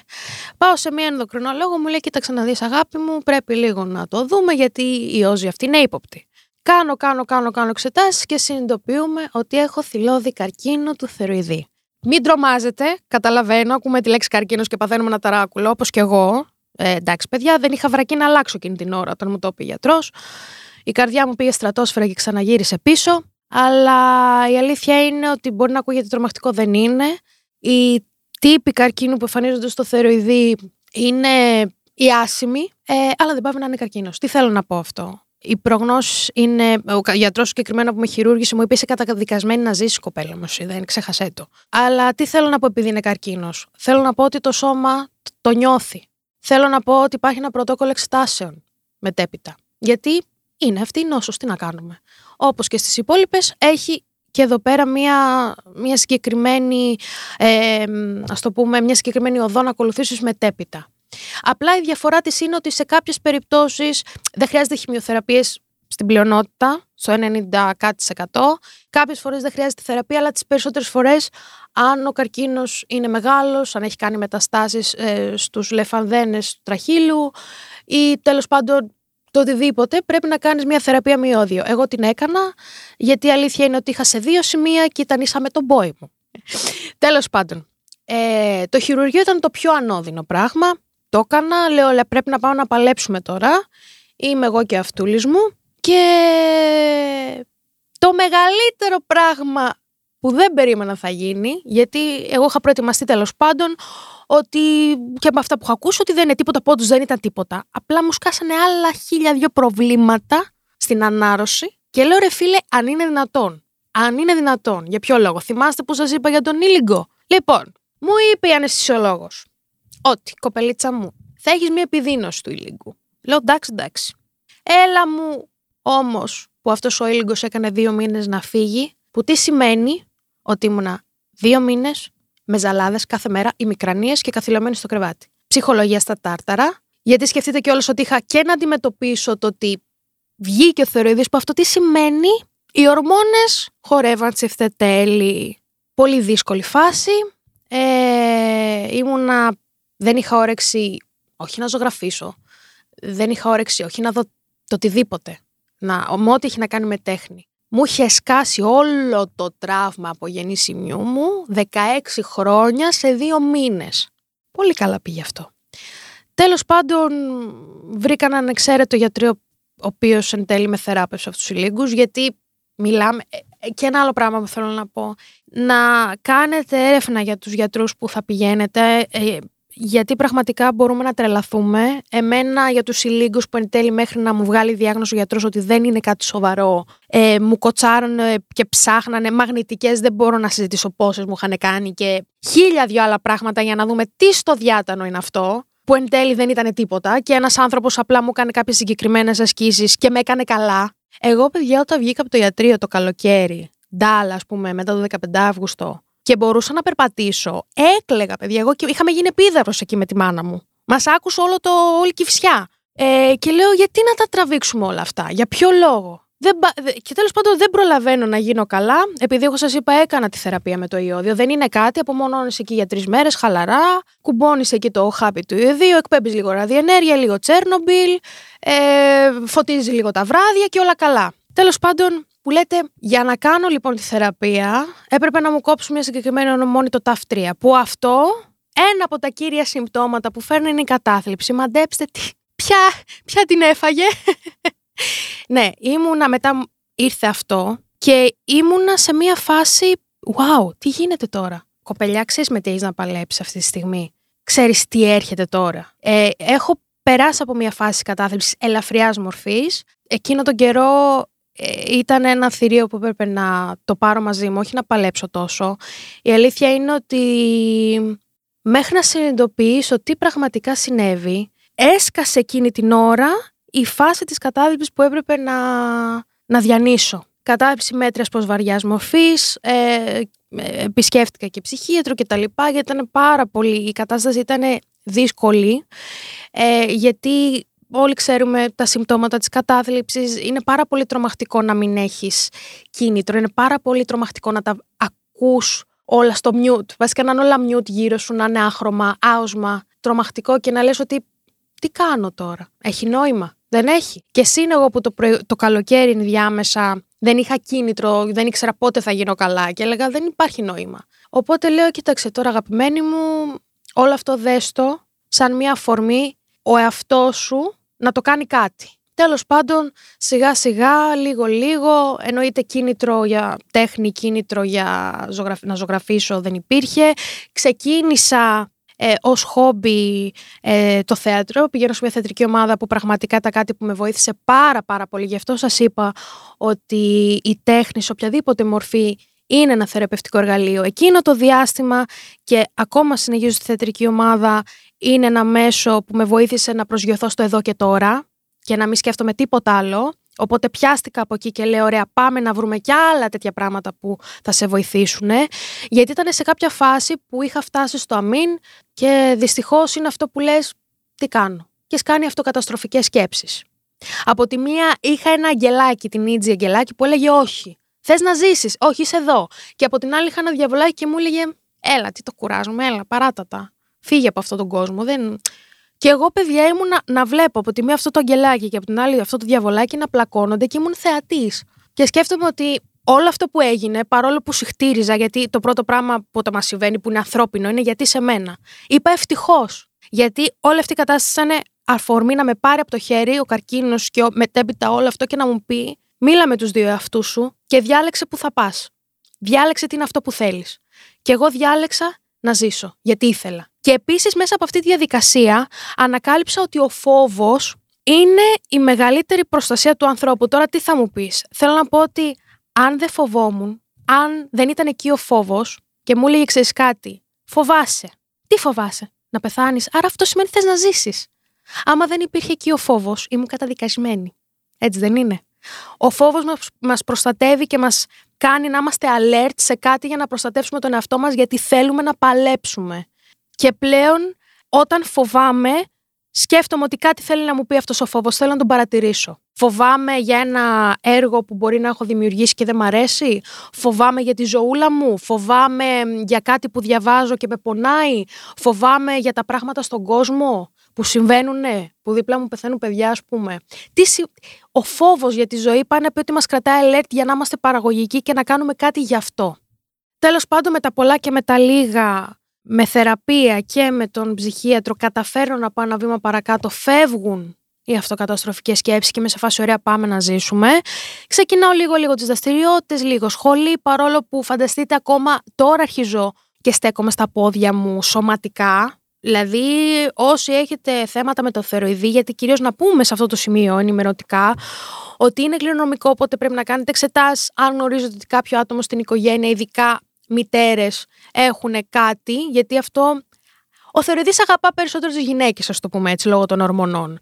Πάω σε μία ενδοκρινολόγο, μου λέει, κοίταξε να δεις αγάπη μου, πρέπει λίγο να το δούμε γιατί η όζη αυτή είναι ύποπτη. Κάνω, κάνω, κάνω, κάνω εξετάσεις και συνειδητοποιούμε ότι έχω θηλώδη καρκίνο του θεροειδή. Μην τρομάζετε, καταλαβαίνω, ακούμε τη λέξη καρκίνος και παθαίνουμε ένα ταράκουλο, όπως και εγώ. Ε, εντάξει, παιδιά, δεν είχα βρακεί να αλλάξω εκείνη την ώρα όταν μου το είπε ο γιατρός. Η καρδιά μου πήγε στρατόσφαιρα και ξαναγύρισε πίσω. Αλλά η αλήθεια είναι ότι μπορεί να ακούγεται τρομακτικό, δεν είναι. Οι τύποι καρκίνου που εμφανίζονται στο θεροειδή είναι οι άσημοι, ε, αλλά δεν πάει να είναι καρκίνος. Τι θέλω να πω αυτό; Οι προγνώσει είναι. Ο γιατρός συγκεκριμένα που με χειρούργησε μου είπε: Είσαι καταδικασμένη να ζήσεις, κοπέλα μου. Δεν ξέχασέ το. Αλλά τι θέλω να πω επειδή είναι καρκίνος. Θέλω να πω ότι το σώμα το νιώθει. Θέλω να πω ότι υπάρχει ένα πρωτόκολλο εξετάσεων μετέπειτα. Γιατί είναι αυτή η νόσος, τι να κάνουμε. Όπως και στις υπόλοιπες, έχει και εδώ πέρα μια, μια συγκεκριμένη, ε, ας το πούμε, μια συγκεκριμένη οδό να ακολουθήσεις μετέπειτα. Απλά η διαφορά της είναι ότι σε κάποιες περιπτώσεις δεν χρειάζεται χημειοθεραπείες στην πλειονότητα, στο 90 κάτι Κάποιες φορές δεν χρειάζεται θεραπεία, αλλά τις περισσότερες φορές αν ο καρκίνος είναι μεγάλος, αν έχει κάνει μεταστάσεις ε, στους λεφανδένες του τραχύλου ή τέλος πάντων το οτιδήποτε, πρέπει να κάνεις μια θεραπεία μειώδιο. Εγώ την έκανα, γιατί η αλήθεια είναι ότι είχα σε δύο σημεία και ήταν ίσα με τον πόη μου. τέλος πάντων, ε, το χειρουργείο ήταν το πιο ανώδυνο πράγμα το έκανα. Λέω, αλλά πρέπει να πάω να παλέψουμε τώρα. Είμαι εγώ και αυτούλης μου. Και το μεγαλύτερο πράγμα που δεν περίμενα θα γίνει, γιατί εγώ είχα προετοιμαστεί τέλος πάντων ότι και με αυτά που είχα ακούσει ότι δεν είναι τίποτα, πόντους δεν ήταν τίποτα. Απλά μου σκάσανε άλλα χίλια δυο προβλήματα στην ανάρρωση και λέω ρε φίλε, αν είναι δυνατόν. Αν είναι δυνατόν. Για ποιο λόγο. Θυμάστε που σας είπα για τον ήλιγκο. Λοιπόν, μου είπε η αναισθησιολόγος ότι κοπελίτσα μου, θα έχεις μια επιδείνωση του ήλιγκου. Λέω εντάξει, εντάξει. Έλα μου όμως που αυτός ο ήλιγκος έκανε δύο μήνες να φύγει, που τι σημαίνει ότι ήμουνα δύο μήνες με ζαλάδες κάθε μέρα, ημικρανίε και καθυλωμένη στο κρεβάτι. Ψυχολογία στα τάρταρα, γιατί σκεφτείτε κιόλας ότι είχα και να αντιμετωπίσω το ότι βγήκε ο θεροειδής που αυτό τι σημαίνει; Οι ορμόνες χορεύαν τσεφτετέλη. Πολύ δύσκολη φάση. Ε, ήμουνα, δεν είχα όρεξη, όχι να ζωγραφίσω. Δεν είχα όρεξη, όχι να δω το οτιδήποτε. Να, ό,τι έχει να κάνει με τέχνη. Μου είχε σκάσει όλο το τραύμα από γεννήσιμιού μου 16 χρόνια σε δύο μήνες. Πολύ καλά πήγε αυτό. Τέλος πάντων βρήκα έναν εξαίρετο γιατρό ο οποίος εν τέλει με θεράπευσε αυτούς τους λίγους, γιατί μιλάμε. Ε, ε, και ένα άλλο πράγμα που θέλω να πω. Να κάνετε έρευνα για τους γιατρούς που θα πηγαίνετε, ε, γιατί πραγματικά μπορούμε να τρελαθούμε. Εμένα για τους συλλήγους που εν τέλει μέχρι να μου βγάλει διάγνωση ο γιατρός ότι δεν είναι κάτι σοβαρό, ε, μου κοτσάρανε και ψάχνανε μαγνητικές, δεν μπορώ να συζητήσω πόσες μου είχαν κάνει και χίλια δυο άλλα πράγματα για να δούμε τι στο διάτανο είναι αυτό που εν τέλει δεν ήταν τίποτα και ένας άνθρωπος απλά μου έκανε κάποιες συγκεκριμένες ασκήσεις και με έκανε καλά. Εγώ, παιδιά, όταν βγήκα από το ιατρείο το καλοκαίρι, ντάλα, ας πούμε, μετά το 15 Αύγουστο, και μπορούσα να περπατήσω. Έκλεγα, παιδιά. Εγώ και είχαμε γίνει επίδαυρο εκεί με τη μάνα μου. Μας άκουσε όλο το, όλη η κυφσιά. Ε, και λέω, γιατί να τα τραβήξουμε όλα αυτά, για ποιο λόγο; Δεν, και τέλος πάντων δεν προλαβαίνω να γίνω καλά, επειδή εγώ σας είπα έκανα τη θεραπεία με το ιόδιο. Δεν είναι κάτι, απομονώνεις εκεί για τρεις μέρες, χαλαρά, κουμπώνεις εκεί το χάπι του ιωδίου, εκπέμπεις λίγο ραδιενέργεια, λίγο Τσέρνομπιλ, ε, φωτίζεις λίγο τα βράδια και όλα καλά. Τέλος πάντων, που λέτε, για να κάνω λοιπόν τη θεραπεία, έπρεπε να μου κόψουν μια συγκεκριμένη ονομόνη το TAF3. Που αυτό, ένα από τα κύρια συμπτώματα που φέρνει είναι η κατάθλιψη. Μαντέψτε τι, ποια, ποια την έφαγε. ναι, ήμουνα μετά ήρθε αυτό και ήμουνα σε μια φάση «Wow, τι γίνεται τώρα». Κοπελιά, ξέρεις με τι έχεις να παλέψεις αυτή τη στιγμή; Ξέρεις τι έρχεται τώρα; Ε, έχω περάσει από μια φάση κατάθλιψης ελαφριάς μορφής. Εκείνο τον καιρό ε, ήταν ένα θηρίο που έπρεπε να το πάρω μαζί μου, όχι να παλέψω τόσο. Η αλήθεια είναι ότι μέχρι να συνειδητοποιήσω τι πραγματικά συνέβη, έσκασε εκείνη την ώρα η φάση της κατάθλιψης που έπρεπε να, να διανύσω. Κατάθλιψη μέτριας πως βαριάς μορφής, ε, επισκέφτηκα και ψυχίατρο και τα λοιπά, γιατί ήταν πάρα πολύ, η κατάσταση ήταν δύσκολη, ε, γιατί όλοι ξέρουμε τα συμπτώματα της κατάθλιψης, είναι πάρα πολύ τρομακτικό να μην έχεις κίνητρο, είναι πάρα πολύ τρομακτικό να τα ακούς όλα στο mute, βασικά να είναι όλα mute γύρω σου, να είναι άχρωμα, άοσμα, τρομακτικό και να λες ότι τι κάνω τώρα, έχει νόημα; Δεν έχει. Και εσύ εγώ που το, το καλοκαίρι διάμεσα δεν είχα κίνητρο, δεν ήξερα πότε θα γίνω καλά και έλεγα δεν υπάρχει νόημα. Οπότε λέω, κοίταξε τώρα αγαπημένη μου, όλο αυτό δέστο σαν μια αφορμή ο εαυτός σου να το κάνει κάτι. Τέλος πάντων, σιγά σιγά, λίγο λίγο, εννοείται κίνητρο για τέχνη, κίνητρο για να ζωγραφίσω δεν υπήρχε. Ξεκίνησα ε, ως χόμπι ε, το θέατρο. Πηγαίνω σε μια θεατρική ομάδα που πραγματικά ήταν κάτι που με βοήθησε πάρα πάρα πολύ. Γι' αυτό σας είπα ότι η τέχνη σε οποιαδήποτε μορφή είναι ένα θεραπευτικό εργαλείο. Εκείνο το διάστημα και ακόμα συνεχίζω στη θεατρική ομάδα είναι ένα μέσο που με βοήθησε να προσγειωθώ στο εδώ και τώρα και να μην σκέφτομαι τίποτα άλλο. Οπότε πιάστηκα από εκεί και λέω: Ωραία, πάμε να βρούμε κι άλλα τέτοια πράγματα που θα σε βοηθήσουν. Γιατί ήταν σε κάποια φάση που είχα φτάσει στο αμήν και δυστυχώς είναι αυτό που λες: Τι κάνω. Και σκάνει αυτοκαταστροφικές σκέψεις. Από τη μία είχα ένα αγγελάκι, την Ίτζη αγγελάκι, που έλεγε Όχι. Θες να ζήσεις, όχι είσαι εδώ. Και από την άλλη είχα ένα διαβολάκι και μου έλεγε: Έλα, τι το κουράζουμε, έλα, παράτατα. Φύγε από αυτόν τον κόσμο. Δεν... Και εγώ, παιδιά, ήμουν να, να βλέπω από τη μία αυτό το αγγελάκι και από την άλλη αυτό το διαβολάκι να πλακώνονται και ήμουν θεατής. Και σκέφτομαι ότι όλο αυτό που έγινε, παρόλο που συχτήριζα, γιατί το πρώτο πράγμα που το μας συμβαίνει, που είναι ανθρώπινο, είναι γιατί σε μένα. Είπα ευτυχώς. Γιατί όλη αυτή η κατάσταση ήταν αφορμή να με πάρει από το χέρι ο καρκίνος και μετέπειτα όλο αυτό και να μου πει: Μίλα με τους δύο εαυτούς σου και διάλεξε που θα πας. Διάλεξε τι είναι αυτό που θέλεις. Και εγώ διάλεξα να ζήσω, γιατί ήθελα. Και επίσης μέσα από αυτή τη διαδικασία ανακάλυψα ότι ο φόβος είναι η μεγαλύτερη προστασία του ανθρώπου. Τώρα τι θα μου πεις; Θέλω να πω ότι αν δεν φοβόμουν, αν δεν ήταν εκεί ο φόβος και μου έλεγε ξέρεις κάτι, φοβάσαι. Τι φοβάσαι, να πεθάνεις. Άρα αυτό σημαίνει θες να ζήσεις. Άμα δεν υπήρχε εκεί ο φόβος, ήμουν καταδικασμένη. Έτσι δεν είναι. Ο φόβος μας προστατεύει και μας κάνει να είμαστε alert σε κάτι για να προστατεύσουμε τον εαυτό μας γιατί θέλουμε να παλέψουμε. Και πλέον, όταν φοβάμαι, σκέφτομαι ότι κάτι θέλει να μου πει αυτός ο φόβος, θέλω να τον παρατηρήσω. Φοβάμαι για ένα έργο που μπορεί να έχω δημιουργήσει και δεν μ' αρέσει; Φοβάμαι για τη ζωούλα μου; Φοβάμαι για κάτι που διαβάζω και με πονάει; Φοβάμαι για τα πράγματα στον κόσμο που συμβαίνουν, ναι, που δίπλα μου πεθαίνουν παιδιά, ας πούμε; Τι, ο φόβος για τη ζωή πάνε πει ότι μας κρατάει alert για να είμαστε παραγωγικοί και να κάνουμε κάτι γι' αυτό. Τέλος πάντων, με τα πολλά και με τα λίγα, με θεραπεία και με τον ψυχίατρο, καταφέρω να πάω ένα βήμα παρακάτω, φεύγουν οι αυτοκαταστροφικές σκέψεις και με σε φάση ωραία πάμε να ζήσουμε. Ξεκινάω λίγο-λίγο τις δραστηριότητες, λίγο σχολή, παρόλο που φανταστείτε ακόμα τώρα αρχίζω και στέκομαι στα πόδια μου σωματικά, Δηλαδή, όσοι έχετε θέματα με το θεροειδή, γιατί κυρίως να πούμε σε αυτό το σημείο ενημερωτικά, ότι είναι κληρονομικό, οπότε πρέπει να κάνετε εξετάσεις. Αν γνωρίζετε ότι κάποιο άτομο στην οικογένεια, ειδικά μητέρες, έχουν κάτι, γιατί αυτό. Ο θεροειδής αγαπά περισσότερο τις γυναίκες, ας το πούμε έτσι, λόγω των ορμονών.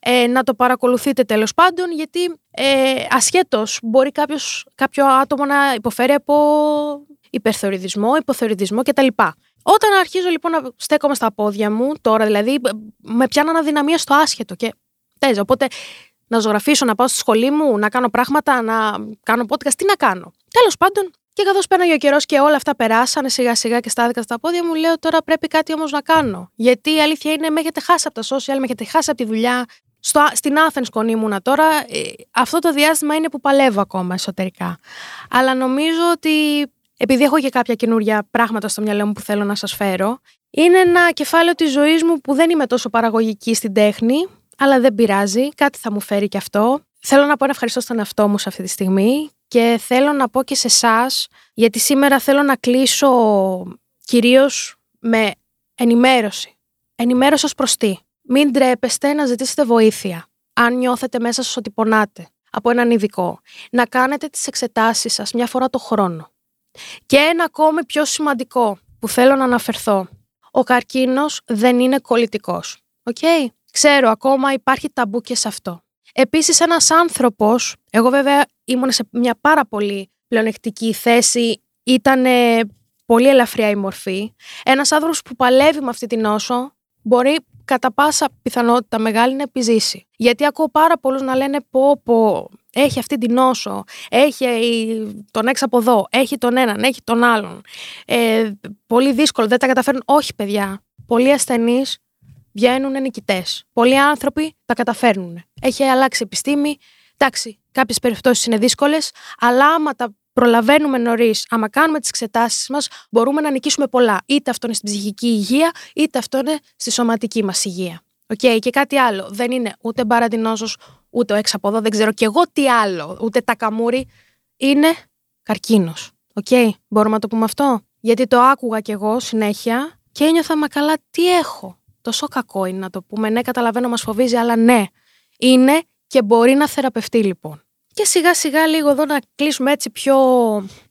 Ε, να το παρακολουθείτε τέλος πάντων, γιατί ε, ασχέτως μπορεί κάποιος, κάποιο άτομο να υποφέρει από υπερθεωριδισμό, υποθεωριδισμό κτλ. Όταν αρχίζω λοιπόν να στέκομαι στα πόδια μου, τώρα δηλαδή, με πιάνουν αδυναμία στο άσχετο και παίζω. Οπότε να ζωγραφίσω, να πάω στη σχολή μου, να κάνω πράγματα, να κάνω podcast, τι να κάνω. Τέλος πάντων, και καθώς πέρναγε ο καιρός και όλα αυτά περάσανε σιγά σιγά και στάθηκα στα πόδια μου, λέω τώρα πρέπει κάτι όμως να κάνω. Γιατί η αλήθεια είναι, με έχετε χάσει από τα social, με έχετε χάσει από τη δουλειά. Στο, στην Athens κονήμουνα τώρα, ε, αυτό το διάστημα είναι που παλεύω ακόμα εσωτερικά. Αλλά νομίζω ότι επειδή έχω και κάποια καινούρια πράγματα στο μυαλό μου που θέλω να σας φέρω, είναι ένα κεφάλαιο της ζωής μου που δεν είμαι τόσο παραγωγική στην τέχνη, αλλά δεν πειράζει, κάτι θα μου φέρει και αυτό. Θέλω να πω ένα ευχαριστώ στον εαυτό μου σε αυτή τη στιγμή και θέλω να πω και σε εσάς, γιατί σήμερα θέλω να κλείσω κυρίως με ενημέρωση. Ενημέρωση ως προς τι. Μην ντρέπεστε να ζητήσετε βοήθεια. Αν νιώθετε μέσα σας ότι πονάτε από έναν ειδικό, να κάνετε τις εξετάσεις σας μια φορά το χρόνο. Και ένα ακόμη πιο σημαντικό που θέλω να αναφερθώ. Ο καρκίνος δεν είναι κολλητικός. Οκ; Ξέρω, ακόμα υπάρχει ταμπού και σε αυτό. Επίσης ένας άνθρωπος, εγώ βέβαια ήμουν σε μια πάρα πολύ πλεονεκτική θέση, ήταν πολύ ελαφριά η μορφή. Ένας άνθρωπος που παλεύει με αυτή την νόσο μπορεί κατά πάσα πιθανότητα μεγάλη να επιζήσει. Γιατί ακούω πάρα πολλούς να λένε πω πω έχει αυτή την νόσο, έχει τον έξω από εδώ, έχει τον έναν, έχει τον άλλον. Ε, πολύ δύσκολο, δεν τα καταφέρνουν. Όχι, παιδιά. Πολλοί ασθενείς βγαίνουν νικητές. Πολλοί άνθρωποι τα καταφέρνουν. Έχει αλλάξει επιστήμη. Εντάξει, κάποιες περιπτώσεις είναι δύσκολες, αλλά άμα τα προλαβαίνουμε νωρίς, άμα κάνουμε τις εξετάσεις μας, μπορούμε να νικήσουμε πολλά. Είτε αυτό είναι στην ψυχική υγεία, είτε αυτό είναι στη σωματική μας υγεία. Okay, και κάτι άλλο. Δεν είναι ούτε παλιόνοσο, ούτε ο έξω από εδώ, δεν ξέρω κι εγώ τι άλλο, ούτε τα καμούρι. Είναι καρκίνος. OK, okay, μπορούμε να το πούμε αυτό; Γιατί το άκουγα κι εγώ συνέχεια και ένιωθα μα καλά τι έχω; Τόσο κακό είναι να το πούμε. Ναι, καταλαβαίνω, μας φοβίζει, αλλά ναι, είναι και μπορεί να θεραπευτεί λοιπόν. Και σιγά σιγά λίγο εδώ να κλείσουμε έτσι πιο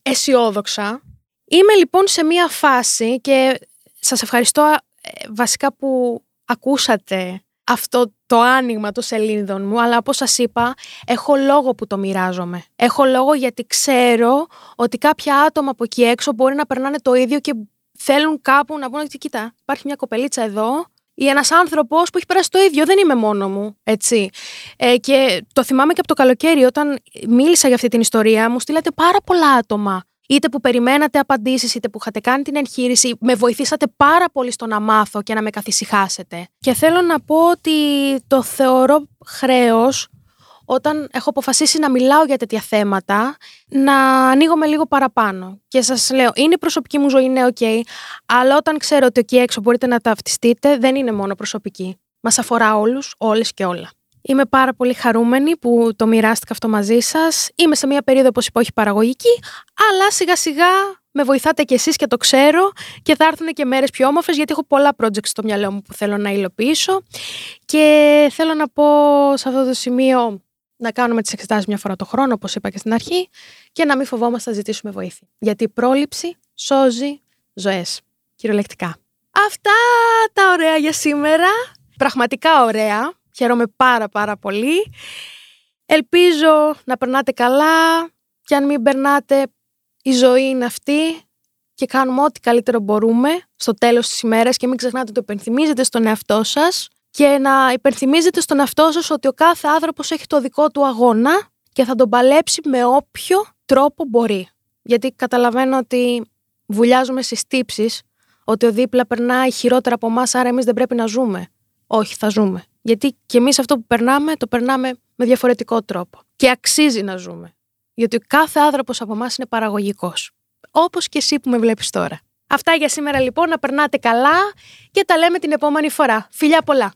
αισιόδοξα. Είμαι λοιπόν σε μία φάση και σας ευχαριστώ ε, βασικά που ακούσατε αυτό το άνοιγμα των σελίδων μου, αλλά όπως σας είπα, έχω λόγο που το μοιράζομαι. Έχω λόγο γιατί ξέρω ότι κάποια άτομα από εκεί έξω μπορεί να περνάνε το ίδιο και θέλουν κάπου να πούνε, κοίτα, υπάρχει μια κοπελίτσα εδώ ή ένας άνθρωπος που έχει περάσει το ίδιο, δεν είμαι μόνο μου, έτσι. Ε, και το θυμάμαι και από το καλοκαίρι, όταν μίλησα για αυτή την ιστορία, μου στείλατε πάρα πολλά άτομα είτε που περιμένατε απαντήσεις, είτε που είχατε κάνει την εγχείρηση, με βοηθήσατε πάρα πολύ στο να μάθω και να με καθησυχάσετε. Και θέλω να πω ότι το θεωρώ χρέος όταν έχω αποφασίσει να μιλάω για τέτοια θέματα, να ανοίγομαι λίγο παραπάνω. Και σας λέω, είναι η προσωπική μου ζωή, είναι OK, αλλά όταν ξέρω ότι εκεί έξω μπορείτε να ταυτιστείτε, δεν είναι μόνο προσωπική. Μας αφορά όλους, όλες και όλα. Είμαι πάρα πολύ χαρούμενη που το μοιράστηκα αυτό μαζί σας. Είμαι σε μια περίοδο, όπως είπα, όχι παραγωγική, αλλά σιγά σιγά με βοηθάτε κι εσείς και το ξέρω και θα έρθουν και μέρες πιο όμορφες γιατί έχω πολλά projects στο μυαλό μου που θέλω να υλοποιήσω και θέλω να πω σε αυτό το σημείο να κάνουμε τις εξετάσεις μια φορά το χρόνο όπως είπα και στην αρχή και να μην φοβόμαστε να ζητήσουμε βοήθεια. Γιατί η πρόληψη σώζει ζωές, κυριολεκτικά. Αυτά τα ωραία για σήμερα. Πραγματικά ωραία. Χαίρομαι πάρα πάρα πολύ. Ελπίζω να περνάτε καλά και αν μην περνάτε η ζωή είναι αυτή και κάνουμε ό,τι καλύτερο μπορούμε στο τέλος της ημέρας και μην ξεχνάτε το υπενθυμίζετε στον εαυτό σας και να υπενθυμίζετε στον εαυτό σας ότι ο κάθε άνθρωπος έχει το δικό του αγώνα και θα τον παλέψει με όποιο τρόπο μπορεί. Γιατί καταλαβαίνω ότι βουλιάζουμε στις τύψεις ότι ο δίπλα περνάει χειρότερα από εμάς, άρα εμείς δεν πρέπει να ζούμε. Όχι, θα ζούμε. Γιατί και εμείς αυτό που περνάμε, το περνάμε με διαφορετικό τρόπο. Και αξίζει να ζούμε. Γιατί κάθε άνθρωπος από εμάς είναι παραγωγικός. Όπως και εσύ που με βλέπεις τώρα. Αυτά για σήμερα λοιπόν, να περνάτε καλά και τα λέμε την επόμενη φορά. Φιλιά πολλά!